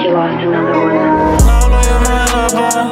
you lost another one.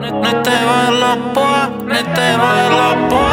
Nyt, nyt ei voi loppua, nyt ei voi loppua.